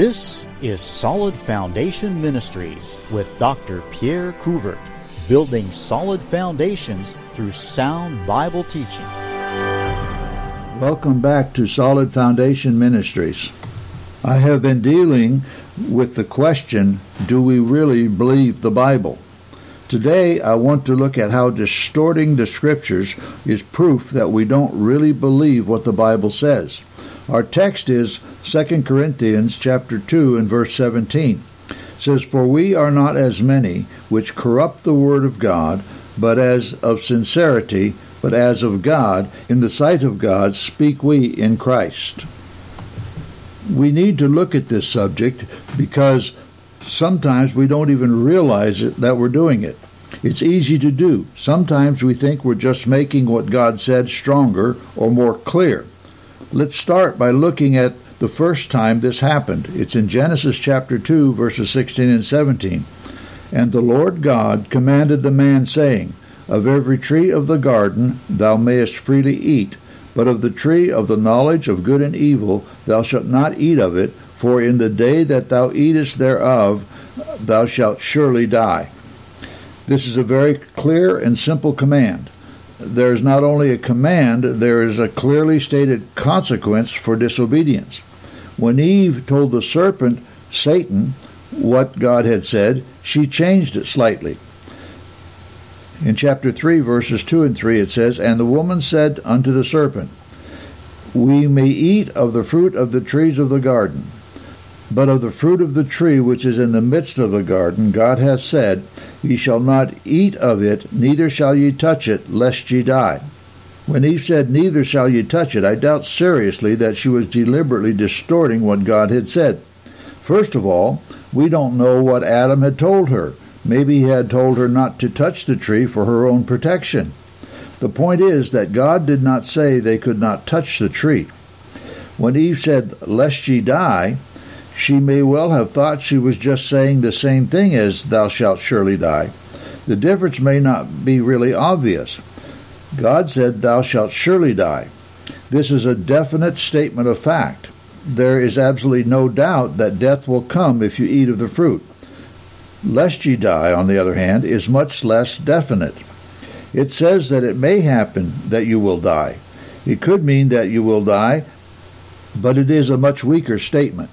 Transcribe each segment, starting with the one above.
This is Solid Foundation Ministries with Dr. Pierre Coovert, building solid foundations through sound Bible teaching. Welcome back to Solid Foundation Ministries. I have been dealing with the question do we really believe the Bible? Today, I want to look at how distorting the scriptures is proof that we don't really believe what the Bible says. Our text is 2 Corinthians chapter 2 and verse 17. Says, For we are not as many which corrupt the word of God, but as of sincerity but as of God, in the sight of God, speak we in Christ. We need to look at this subject because sometimes we don't even realize it, that we're doing it. It's easy to do. Sometimes we think we're just making what God said stronger or more clear. Let's start by looking at the first time this happened. It's in Genesis chapter 2, verses 16 and 17. And the Lord God commanded the man, saying, of every tree of the garden thou mayest freely eat, but of the tree of the knowledge of good and evil thou shalt not eat of it, for in the day that thou eatest thereof thou shalt surely die. This is a very clear and simple command. There is not only a command, there is a clearly stated consequence for disobedience. When Eve told the serpent, Satan, what God had said, she changed it slightly. In chapter 3, verses 2 and 3, it says, And the woman said unto the serpent, We may eat of the fruit of the trees of the garden. But of the fruit of the tree which is in the midst of the garden, God hath said, Ye shall not eat of it, neither shall ye touch it, lest ye die. When Eve said, Neither shall ye touch it, I doubt seriously that she was deliberately distorting what God had said. First of all, we don't know what Adam had told her. Maybe he had told her not to touch the tree for her own protection. The point is that God did not say they could not touch the tree. When Eve said, Lest ye die, she may well have thought she was just saying the same thing as, Thou shalt surely die. The difference may not be really obvious. God said, Thou shalt surely die. This is a definite statement of fact. There is absolutely no doubt that death will come if you eat of the fruit. Lest ye die, on the other hand, is much less definite. It says that it may happen that you will die. It could mean that you will die, but it is a much weaker statement.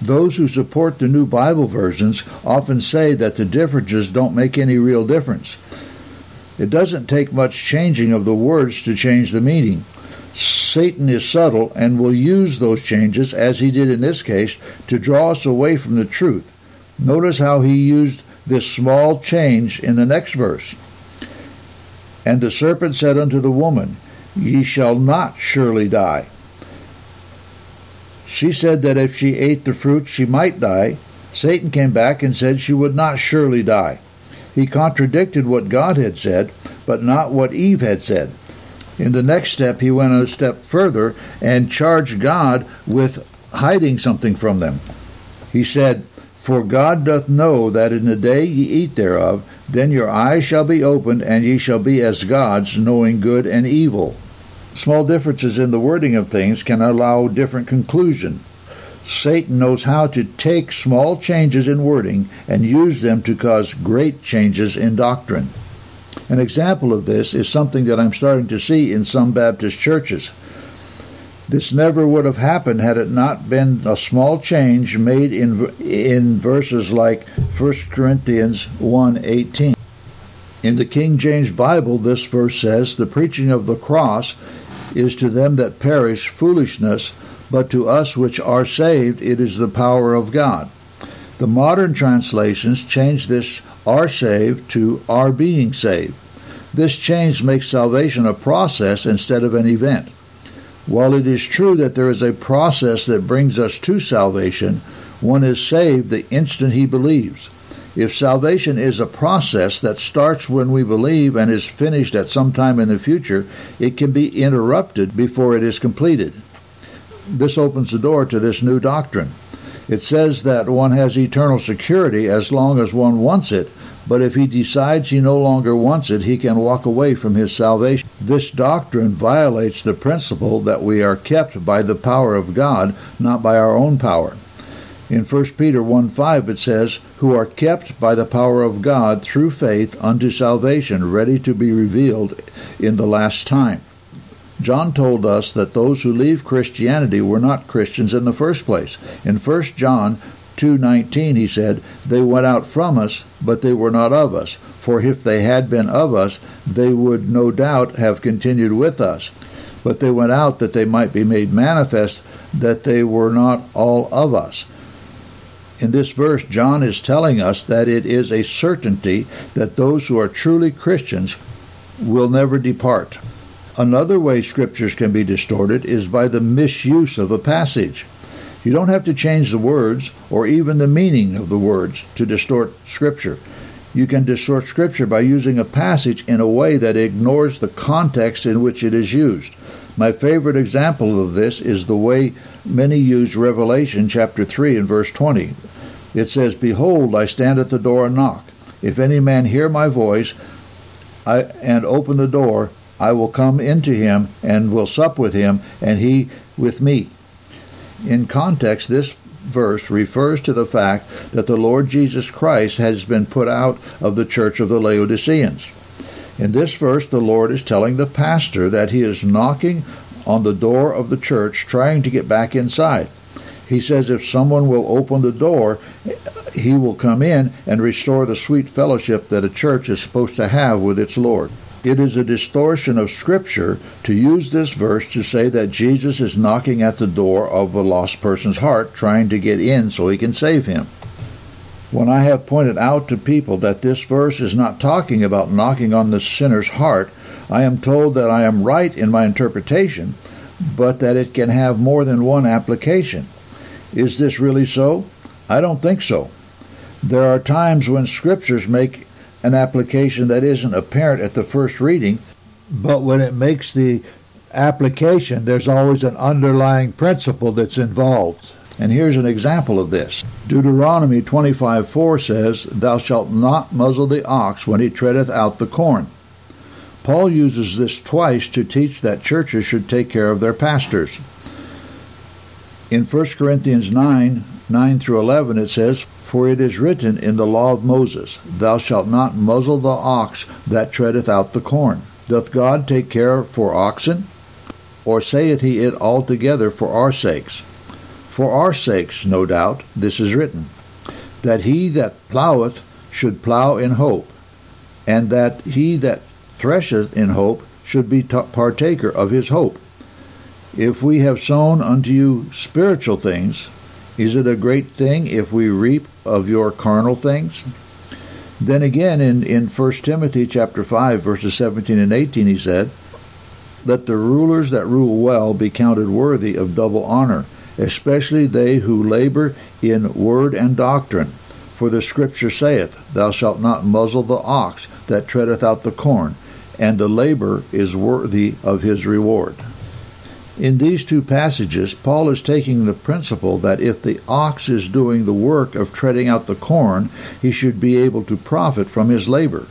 Those who support the new Bible versions often say that the differences don't make any real difference. It doesn't take much changing of the words to change the meaning. Satan is subtle and will use those changes, as he did in this case, to draw us away from the truth. Notice how he used this small change in the next verse. And the serpent said unto the woman, Ye shall not surely die. She said that if she ate the fruit, she might die. Satan came back and said she would not surely die. He contradicted what God had said, but not what Eve had said. In the next step, he went a step further and charged God with hiding something from them. He said, for God doth know that in the day ye eat thereof, then your eyes shall be opened, and ye shall be as gods, knowing good and evil. Small differences in the wording of things can allow different conclusion. Satan knows how to take small changes in wording and use them to cause great changes in doctrine. An example of this is something that I'm starting to see in some Baptist churches. This never would have happened had it not been a small change made in in verses like 1 Corinthians 1:18. In the King James Bible, this verse says, "The preaching of the cross is to them that perish foolishness, but to us which are saved it is the power of God." The modern translations change this "are saved" to "are being saved." This change makes salvation a process instead of an event. While it is true that there is a process that brings us to salvation, one is saved the instant he believes. If salvation is a process that starts when we believe and is finished at some time in the future, it can be interrupted before it is completed. This opens the door to this new doctrine. It says that one has eternal security as long as one wants it, but if he decides he no longer wants it, he can walk away from his salvation. This doctrine violates the principle that we are kept by the power of God, not by our own power. In 1 Peter 1 5, it says, Who are kept by the power of God through faith unto salvation, ready to be revealed in the last time. John told us that those who leave Christianity were not Christians in the first place. In 1 John 2:19 he said, "They went out from us, but they were not of us. For if they had been of us, they would no doubt have continued with us. But they went out that they might be made manifest that they were not all of us." In this verse, John is telling us that it is a certainty that those who are truly Christians will never depart. Another way scriptures can be distorted is by the misuse of a passage. You don't have to change the words or even the meaning of the words to distort scripture. You can distort scripture by using a passage in a way that ignores the context in which it is used. My favorite example of this is the way many use Revelation chapter 3 and verse 20. It says, Behold, I stand at the door and knock. If any man hear my voice I, and open the door, I will come into him and will sup with him, and he with me. In context, this verse refers to the fact that the Lord Jesus Christ has been put out of the church of the Laodiceans. In this verse, the Lord is telling the pastor that he is knocking on the door of the church, trying to get back inside. He says if someone will open the door, he will come in and restore the sweet fellowship that a church is supposed to have with its Lord. It is a distortion of Scripture to use this verse to say that Jesus is knocking at the door of a lost person's heart, trying to get in so he can save him. When I have pointed out to people that this verse is not talking about knocking on the sinner's heart, I am told that I am right in my interpretation, but that it can have more than one application. Is this really so? I don't think so. There are times when scriptures make an application that isn't apparent at the first reading, but when it makes the application, there's always an underlying principle that's involved. And here's an example of this. Deuteronomy 25:4 says, "Thou shalt not muzzle the ox when he treadeth out the corn." Paul uses this twice to teach that churches should take care of their pastors. In 1 Corinthians 9 9 through 11, it says, For it is written in the law of Moses, Thou shalt not muzzle the ox that treadeth out the corn. Doth God take care for oxen? Or saith he it altogether for our sakes? For our sakes, no doubt, this is written, that he that ploweth should plow in hope, and that he that thresheth in hope should be partaker of his hope. If we have sown unto you spiritual things, is it a great thing if we reap of your carnal things? Then again in, in 1 Timothy chapter 5 verses 17 and 18 he said, Let the rulers that rule well be counted worthy of double honor, especially they who labor in word and doctrine. For the scripture saith, Thou shalt not muzzle the ox that treadeth out the corn, and the labor is worthy of his reward. In these two passages, Paul is taking the principle that if the ox is doing the work of treading out the corn, he should be able to profit from his labor.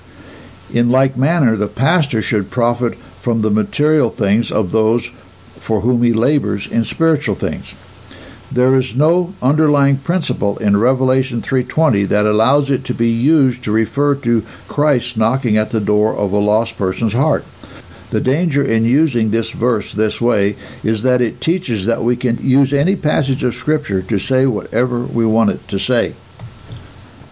In like manner, the pastor should profit from the material things of those for whom he labors in spiritual things. There is no underlying principle in Revelation 3:20 that allows it to be used to refer to Christ knocking at the door of a lost person's heart. The danger in using this verse this way is that it teaches that we can use any passage of Scripture to say whatever we want it to say.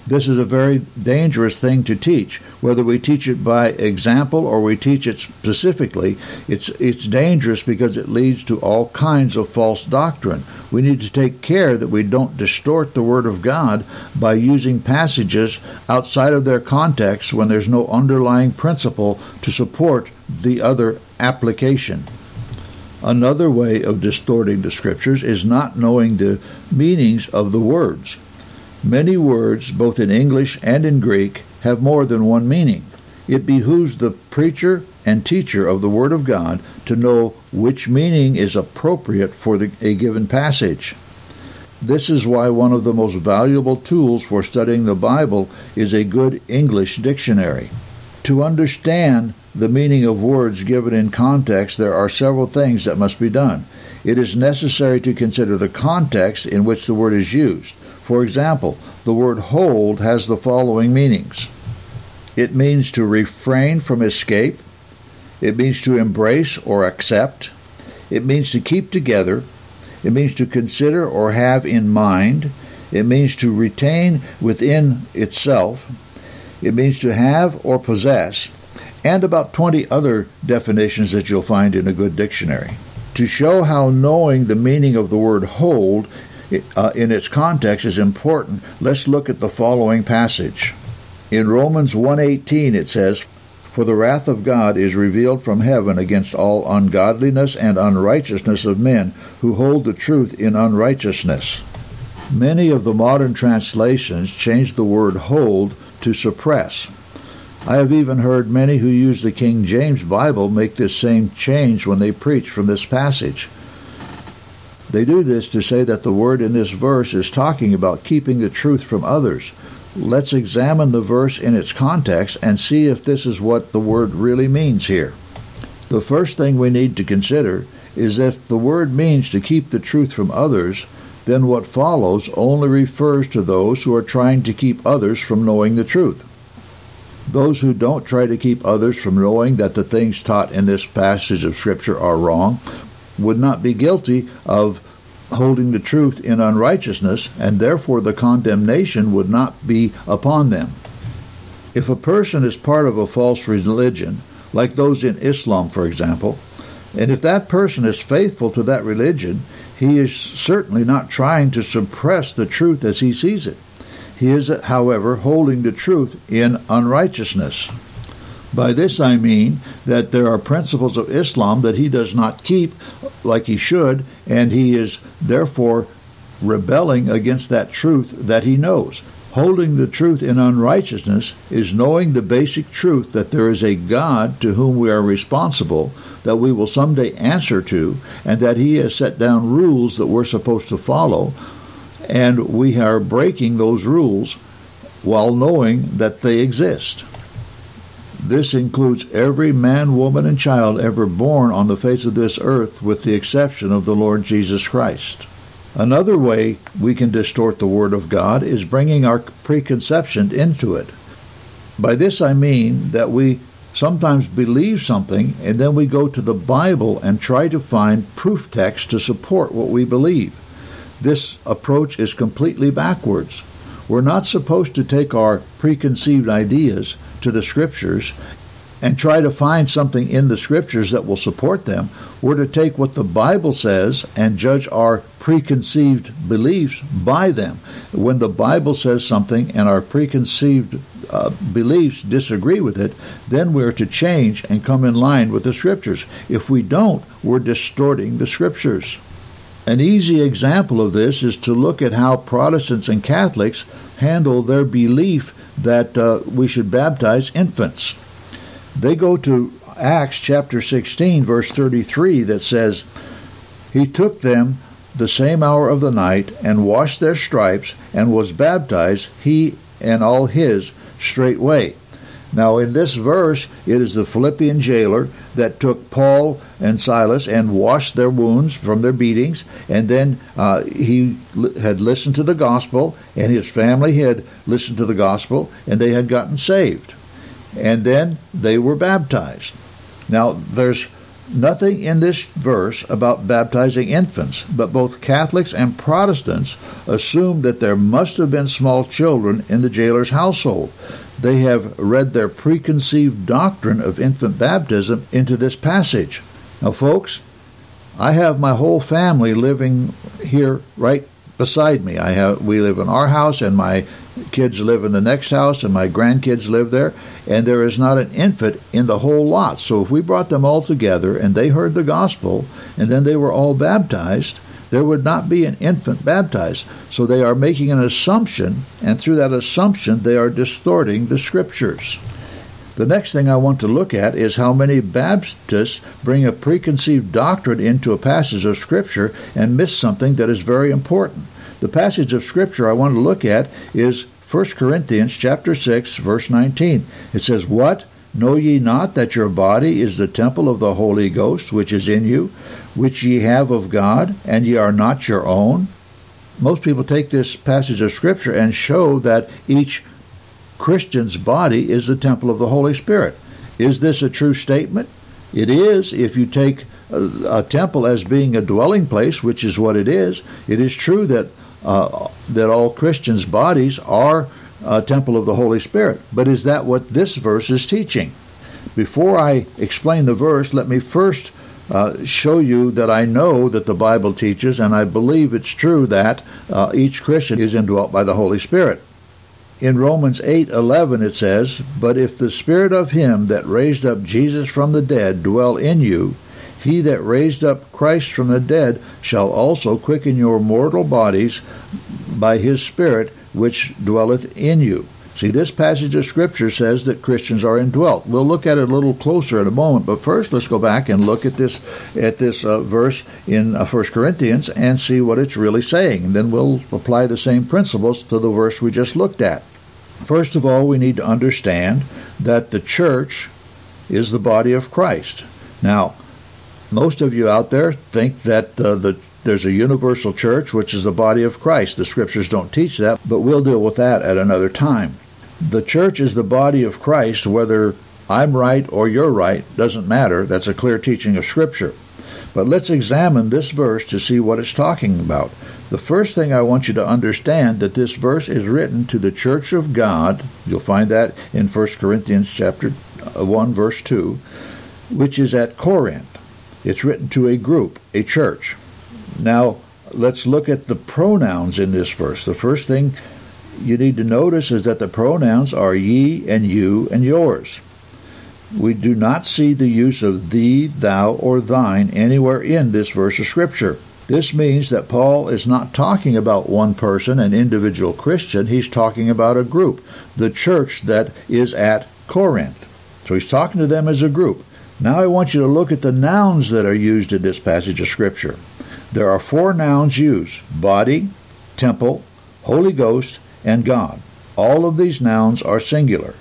This is a very dangerous thing to teach. Whether we teach it by example or we teach it specifically, it's, it's dangerous because it leads to all kinds of false doctrine. We need to take care that we don't distort the Word of God by using passages outside of their context when there's no underlying principle to support the other application. Another way of distorting the scriptures is not knowing the meanings of the words. Many words, both in English and in Greek, have more than one meaning. It behooves the preacher and teacher of the Word of God to know which meaning is appropriate for the, a given passage. This is why one of the most valuable tools for studying the Bible is a good English dictionary. To understand the meaning of words given in context, there are several things that must be done. It is necessary to consider the context in which the word is used. For example, the word hold has the following meanings. It means to refrain from escape, it means to embrace or accept, it means to keep together, it means to consider or have in mind, it means to retain within itself, it means to have or possess, and about 20 other definitions that you'll find in a good dictionary. To show how knowing the meaning of the word hold uh, in its context is important, let's look at the following passage. In Romans 1:18 it says, "For the wrath of God is revealed from heaven against all ungodliness and unrighteousness of men who hold the truth in unrighteousness." Many of the modern translations change the word hold to suppress. I have even heard many who use the King James Bible make this same change when they preach from this passage. They do this to say that the word in this verse is talking about keeping the truth from others. Let's examine the verse in its context and see if this is what the word really means here. The first thing we need to consider is if the word means to keep the truth from others, then what follows only refers to those who are trying to keep others from knowing the truth. Those who don't try to keep others from knowing that the things taught in this passage of Scripture are wrong would not be guilty of holding the truth in unrighteousness, and therefore the condemnation would not be upon them. If a person is part of a false religion, like those in Islam, for example, and if that person is faithful to that religion, he is certainly not trying to suppress the truth as he sees it. He is, however, holding the truth in unrighteousness. By this I mean that there are principles of Islam that he does not keep like he should, and he is therefore rebelling against that truth that he knows. Holding the truth in unrighteousness is knowing the basic truth that there is a God to whom we are responsible, that we will someday answer to, and that he has set down rules that we're supposed to follow, and we are breaking those rules while knowing that they exist. This includes every man, woman, and child ever born on the face of this earth, with the exception of the Lord Jesus Christ. Another way we can distort the Word of God is bringing our preconception into it. By this I mean that we sometimes believe something and then we go to the Bible and try to find proof text to support what we believe. This approach is completely backwards. We're not supposed to take our preconceived ideas to the Scriptures and try to find something in the Scriptures that will support them. We're to take what the Bible says and judge our preconceived beliefs by them. When the Bible says something and our preconceived uh, beliefs disagree with it, then we're to change and come in line with the Scriptures. If we don't, we're distorting the Scriptures. An easy example of this is to look at how Protestants and Catholics handle their belief that uh, we should baptize infants. They go to Acts chapter 16, verse 33, that says, He took them the same hour of the night and washed their stripes and was baptized, he and all his, straightway. Now, in this verse, it is the Philippian jailer that took Paul and Silas and washed their wounds from their beatings, and then uh, he had listened to the gospel, and his family had listened to the gospel, and they had gotten saved. And then they were baptized. Now, there's nothing in this verse about baptizing infants, but both Catholics and Protestants assume that there must have been small children in the jailer's household they have read their preconceived doctrine of infant baptism into this passage. Now, folks, I have my whole family living here right beside me. I have we live in our house and my kids live in the next house and my grandkids live there and there is not an infant in the whole lot. So if we brought them all together and they heard the gospel and then they were all baptized, there would not be an infant baptized. So they are making an assumption, and through that assumption, they are distorting the scriptures. The next thing I want to look at is how many Baptists bring a preconceived doctrine into a passage of Scripture and miss something that is very important. The passage of Scripture I want to look at is 1 Corinthians chapter 6 verse 19. It says, "What know ye not that your body is the temple of the Holy Ghost which is in you, which ye have of God, and ye are not your own? most people take this passage of Scripture and show that each Christian's body is the temple of the Holy Spirit. Is this a true statement? It is if you take a, a temple as being a dwelling place, which is what it is. It is true that uh, that all Christians' bodies are a temple of the Holy Spirit. But is that what this verse is teaching? Before I explain the verse, let me first uh, show you that I know that the Bible teaches, and I believe it's true that uh, each Christian is indwelt by the Holy Spirit. In Romans 8:11 it says, "But if the spirit of him that raised up Jesus from the dead dwell in you, he that raised up Christ from the dead shall also quicken your mortal bodies by his spirit which dwelleth in you." See, this passage of Scripture says that Christians are indwelt. We'll look at it a little closer in a moment, but first let's go back and look at this at this uh, verse in uh, 1 Corinthians and see what it's really saying. And then we'll apply the same principles to the verse we just looked at. First of all, we need to understand that the church is the body of Christ. Now, most of you out there think that uh, the there's a universal church, which is the body of Christ. The scriptures don't teach that, but we'll deal with that at another time. The church is the body of Christ, whether I'm right or you're right, doesn't matter. That's a clear teaching of Scripture. But let's examine this verse to see what it's talking about. The first thing I want you to understand that this verse is written to the church of God. You'll find that in 1 Corinthians chapter uh, 1 verse 2, which is at Corinth. It's written to a group, a church. Now, let's look at the pronouns in this verse. The first thing you need to notice is that the pronouns are ye and you and yours. We do not see the use of thee, thou, or thine anywhere in this verse of Scripture. This means that Paul is not talking about one person, an individual Christian. He's talking about a group, the church that is at Corinth. So he's talking to them as a group. Now I want you to look at the nouns that are used in this passage of Scripture. There are four nouns used body, temple, Holy Ghost, and God. All of these nouns are singular.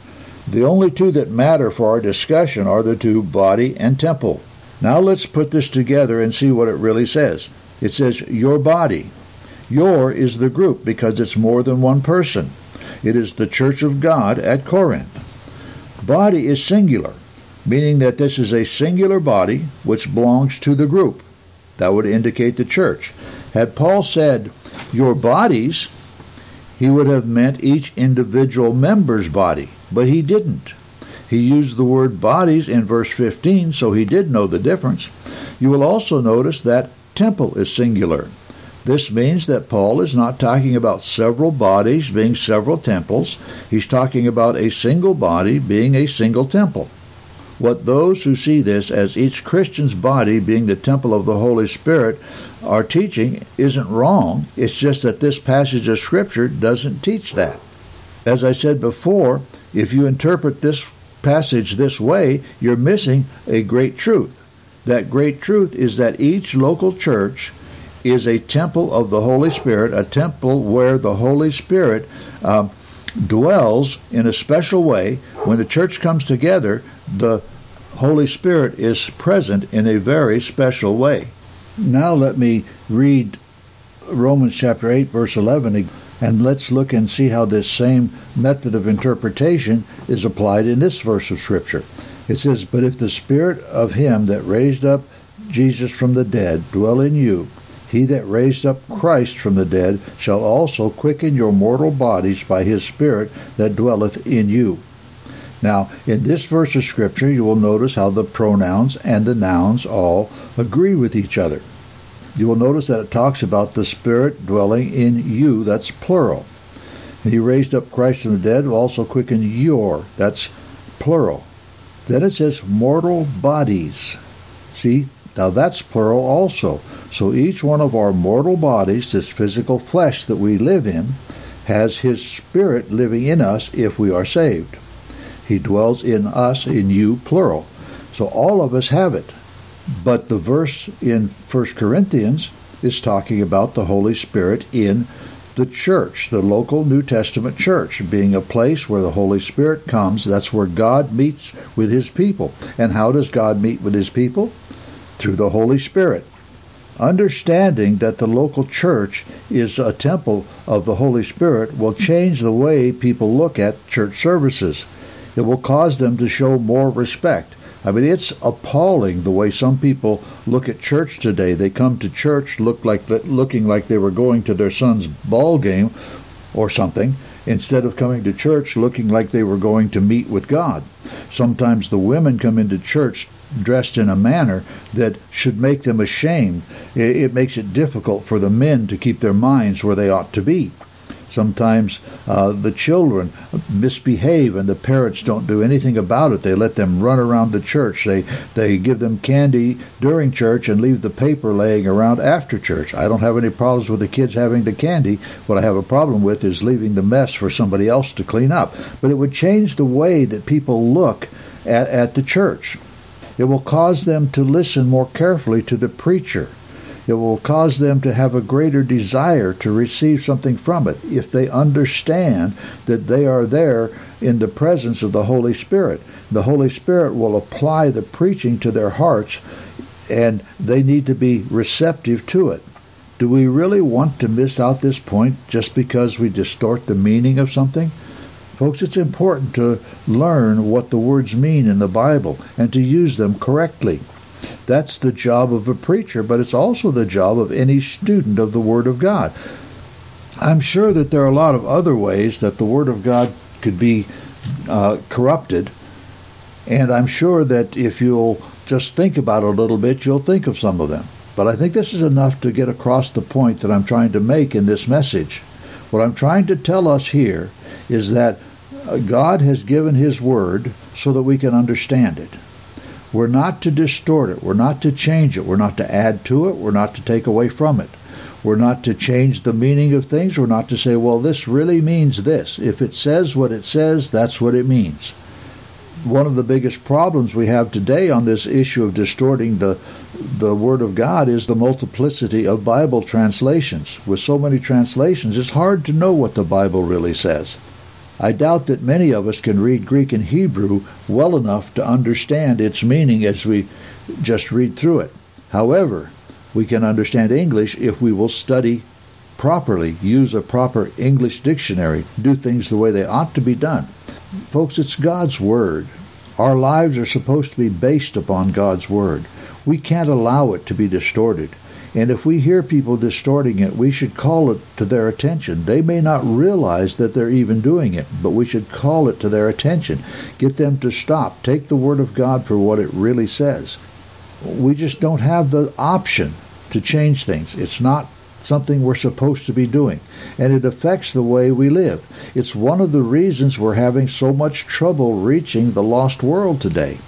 The only two that matter for our discussion are the two body and temple. Now let's put this together and see what it really says. It says, Your body. Your is the group because it's more than one person. It is the church of God at Corinth. Body is singular, meaning that this is a singular body which belongs to the group. That would indicate the church. Had Paul said, Your bodies, he would have meant each individual member's body, but he didn't. He used the word bodies in verse 15, so he did know the difference. You will also notice that temple is singular. This means that Paul is not talking about several bodies being several temples. He's talking about a single body being a single temple. What those who see this as each Christian's body being the temple of the Holy Spirit are teaching isn't wrong. It's just that this passage of Scripture doesn't teach that. As I said before, if you interpret this passage this way, you're missing a great truth. That great truth is that each local church is a temple of the Holy Spirit, a temple where the Holy Spirit um, dwells in a special way. When the church comes together, the Holy Spirit is present in a very special way. Now let me read Romans chapter 8, verse 11, and let's look and see how this same method of interpretation is applied in this verse of Scripture. It says, But if the Spirit of him that raised up Jesus from the dead dwell in you, he that raised up Christ from the dead shall also quicken your mortal bodies by his Spirit that dwelleth in you. Now, in this verse of Scripture, you will notice how the pronouns and the nouns all agree with each other. You will notice that it talks about the Spirit dwelling in you, that's plural. And he raised up Christ from the dead, will also quicken your, that's plural. Then it says mortal bodies. See, now that's plural also. So each one of our mortal bodies, this physical flesh that we live in, has his spirit living in us if we are saved. He dwells in us, in you, plural. So all of us have it. But the verse in 1 Corinthians is talking about the Holy Spirit in the church, the local New Testament church, being a place where the Holy Spirit comes. That's where God meets with his people. And how does God meet with his people? Through the Holy Spirit. Understanding that the local church is a temple of the Holy Spirit will change the way people look at church services. It will cause them to show more respect. I mean, it's appalling the way some people look at church today. They come to church look like looking like they were going to their son's ball game or something, instead of coming to church looking like they were going to meet with God. Sometimes the women come into church dressed in a manner that should make them ashamed. It, makes it difficult for the men to keep their minds where they ought to be. Sometimes uh, the children misbehave and the parents don't do anything about it. They let them run around the church. They, they give them candy during church and leave the paper laying around after church. I don't have any problems with the kids having the candy. What I have a problem with is leaving the mess for somebody else to clean up. But it would change the way that people look at, at the church. It will cause them to listen more carefully to the preacher it will cause them to have a greater desire to receive something from it if they understand that they are there in the presence of the Holy Spirit. The Holy Spirit will apply the preaching to their hearts, and they need to be receptive to it. Do we really want to miss out this point just because we distort the meaning of something? Folks, it's important to learn what the words mean in the Bible and to use them correctly. That's the job of a preacher, but it's also the job of any student of the Word of God. I'm sure that there are a lot of other ways that the Word of God could be uh, corrupted, and I'm sure that if you'll just think about it a little bit, you'll think of some of them. But I think this is enough to get across the point that I'm trying to make in this message. What I'm trying to tell us here is that uh, God has given His Word so that we can understand it. We're not to distort it. We're not to change it. We're not to add to it. We're not to take away from it. We're not to change the meaning of things. We're not to say, well, this really means this. If it says what it says, that's what it means. One of the biggest problems we have today on this issue of distorting the the Word of God is the multiplicity of Bible translations. With so many translations, it's hard to know what the Bible really says. I doubt that many of us can read Greek and Hebrew well enough to understand its meaning as we just read through it. However, we can understand English if we will study properly, use a proper English dictionary, do things the way they ought to be done. Folks, it's God's Word. Our lives are supposed to be based upon God's Word. We can't allow it to be distorted. And if we hear people distorting it, we should call it to their attention. They may not realize that they're even doing it, but we should call it to their attention. Get them to stop. Take the Word of God for what it really says. We just don't have the option to change things. It's not something we're supposed to be doing, and it affects the way we live. It's one of the reasons we're having so much trouble reaching the lost world today.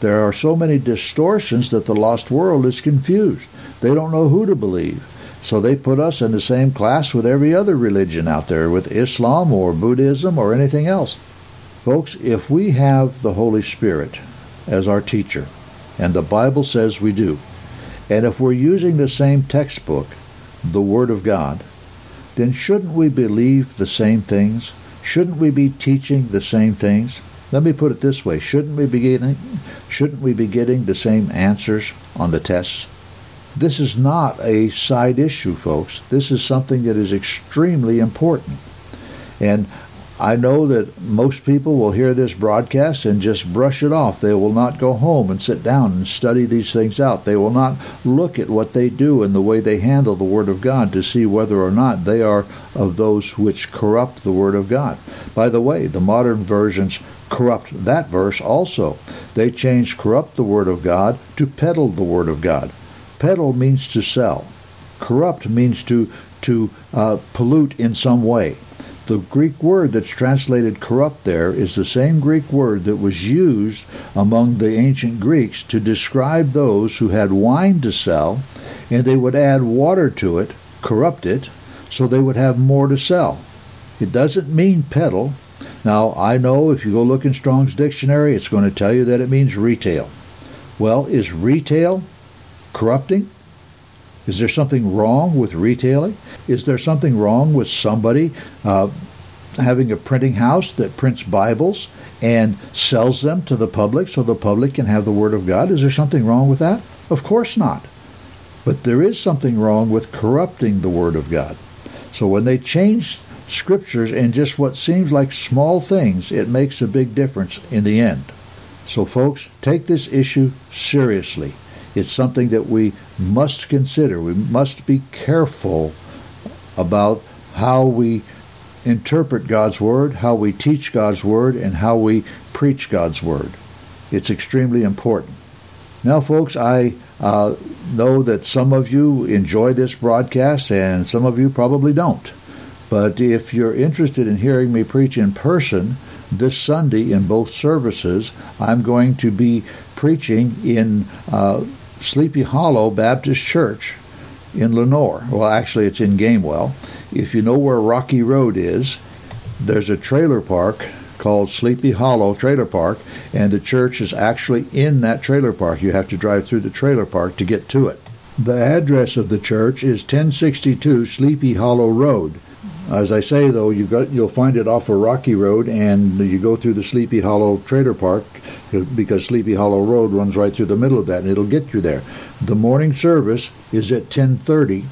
There are so many distortions that the lost world is confused. They don't know who to believe. So they put us in the same class with every other religion out there, with Islam or Buddhism or anything else. Folks, if we have the Holy Spirit as our teacher, and the Bible says we do, and if we're using the same textbook, the Word of God, then shouldn't we believe the same things? Shouldn't we be teaching the same things? Let me put it this way: Shouldn't we be getting, shouldn't we be getting the same answers on the tests? This is not a side issue, folks. This is something that is extremely important. And I know that most people will hear this broadcast and just brush it off. They will not go home and sit down and study these things out. They will not look at what they do and the way they handle the Word of God to see whether or not they are of those which corrupt the Word of God. By the way, the modern versions corrupt that verse also. They change corrupt the Word of God to peddle the Word of God. Peddle means to sell. Corrupt means to to uh, pollute in some way. The Greek word that's translated corrupt there is the same Greek word that was used among the ancient Greeks to describe those who had wine to sell, and they would add water to it, corrupt it, so they would have more to sell. It doesn't mean peddle. Now, I know if you go look in Strong's dictionary, it's going to tell you that it means retail. Well, is retail corrupting? Is there something wrong with retailing? Is there something wrong with somebody uh, having a printing house that prints Bibles and sells them to the public so the public can have the Word of God? Is there something wrong with that? Of course not. But there is something wrong with corrupting the Word of God. So when they change scriptures in just what seems like small things, it makes a big difference in the end. So, folks, take this issue seriously. It's something that we must consider. We must be careful about how we interpret God's Word, how we teach God's Word, and how we preach God's Word. It's extremely important. Now, folks, I uh, know that some of you enjoy this broadcast and some of you probably don't. But if you're interested in hearing me preach in person, this Sunday in both services, I'm going to be preaching in uh, Sleepy Hollow Baptist Church in Lenoir. Well, actually, it's in Gamewell. If you know where Rocky Road is, there's a trailer park called Sleepy Hollow Trailer Park, and the church is actually in that trailer park. You have to drive through the trailer park to get to it. The address of the church is 1062 Sleepy Hollow Road. As I say, though, you got, you'll find it off of Rocky Road, and you go through the Sleepy Hollow Trader Park because Sleepy Hollow Road runs right through the middle of that, and it'll get you there. The morning service is at 10:30.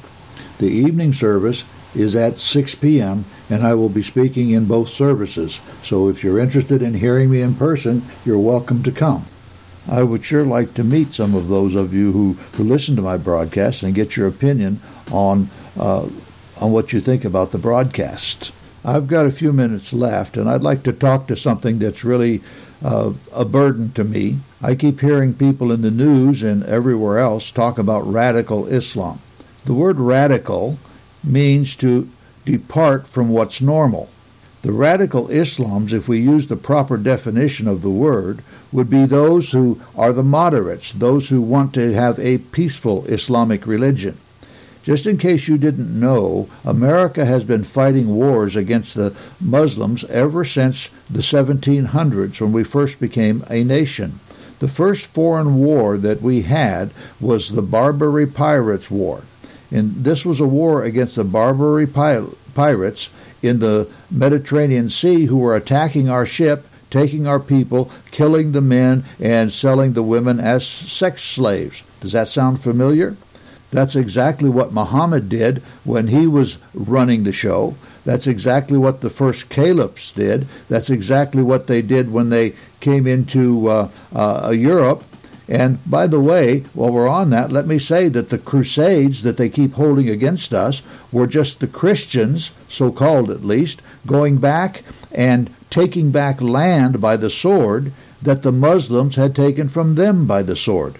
The evening service is at 6 p.m., and I will be speaking in both services. So if you're interested in hearing me in person, you're welcome to come. I would sure like to meet some of those of you who, who listen to my broadcast and get your opinion on uh, on what you think about the broadcast. I've got a few minutes left, and I'd like to talk to something that's really uh, a burden to me. I keep hearing people in the news and everywhere else talk about radical Islam. The word radical means to depart from what's normal. The radical Islams, if we use the proper definition of the word, would be those who are the moderates, those who want to have a peaceful Islamic religion. Just in case you didn't know, America has been fighting wars against the Muslims ever since the 1700s when we first became a nation. The first foreign war that we had was the Barbary Pirates War. And this was a war against the Barbary pirates in the Mediterranean Sea who were attacking our ship, taking our people, killing the men, and selling the women as sex slaves. Does that sound familiar? That's exactly what Muhammad did when he was running the show. That's exactly what the first caliphs did. That's exactly what they did when they came into uh, uh, Europe. And by the way, while we're on that, let me say that the crusades that they keep holding against us were just the Christians, so called at least, going back and taking back land by the sword that the Muslims had taken from them by the sword.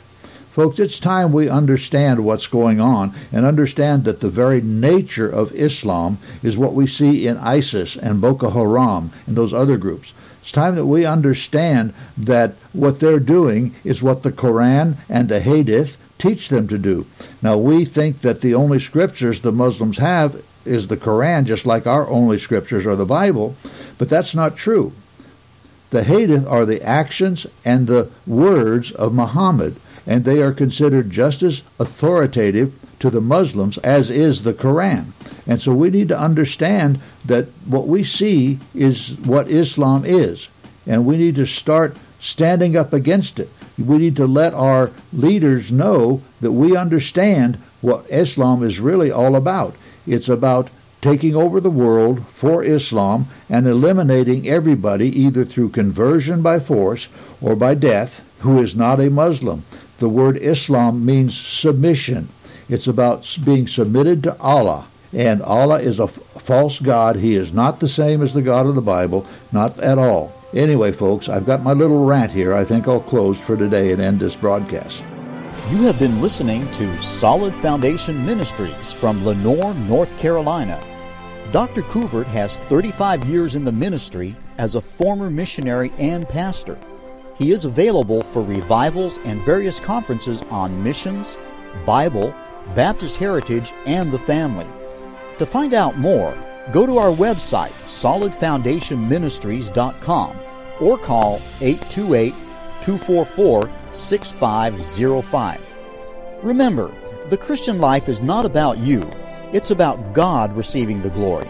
Folks, it's time we understand what's going on and understand that the very nature of Islam is what we see in ISIS and Boko Haram and those other groups. It's time that we understand that what they're doing is what the Koran and the Hadith teach them to do. Now, we think that the only scriptures the Muslims have is the Koran, just like our only scriptures are the Bible, but that's not true. The Hadith are the actions and the words of Muhammad and they are considered just as authoritative to the Muslims as is the Quran. And so we need to understand that what we see is what Islam is, and we need to start standing up against it. We need to let our leaders know that we understand what Islam is really all about. It's about taking over the world for Islam and eliminating everybody either through conversion by force or by death who is not a Muslim. The word Islam means submission. It's about being submitted to Allah. And Allah is a f- false God. He is not the same as the God of the Bible, not at all. Anyway, folks, I've got my little rant here. I think I'll close for today and end this broadcast. You have been listening to Solid Foundation Ministries from Lenoir, North Carolina. Dr. Coovert has 35 years in the ministry as a former missionary and pastor. He is available for revivals and various conferences on missions, Bible, Baptist heritage, and the family. To find out more, go to our website, solidfoundationministries.com, or call 828 244 6505. Remember, the Christian life is not about you, it's about God receiving the glory.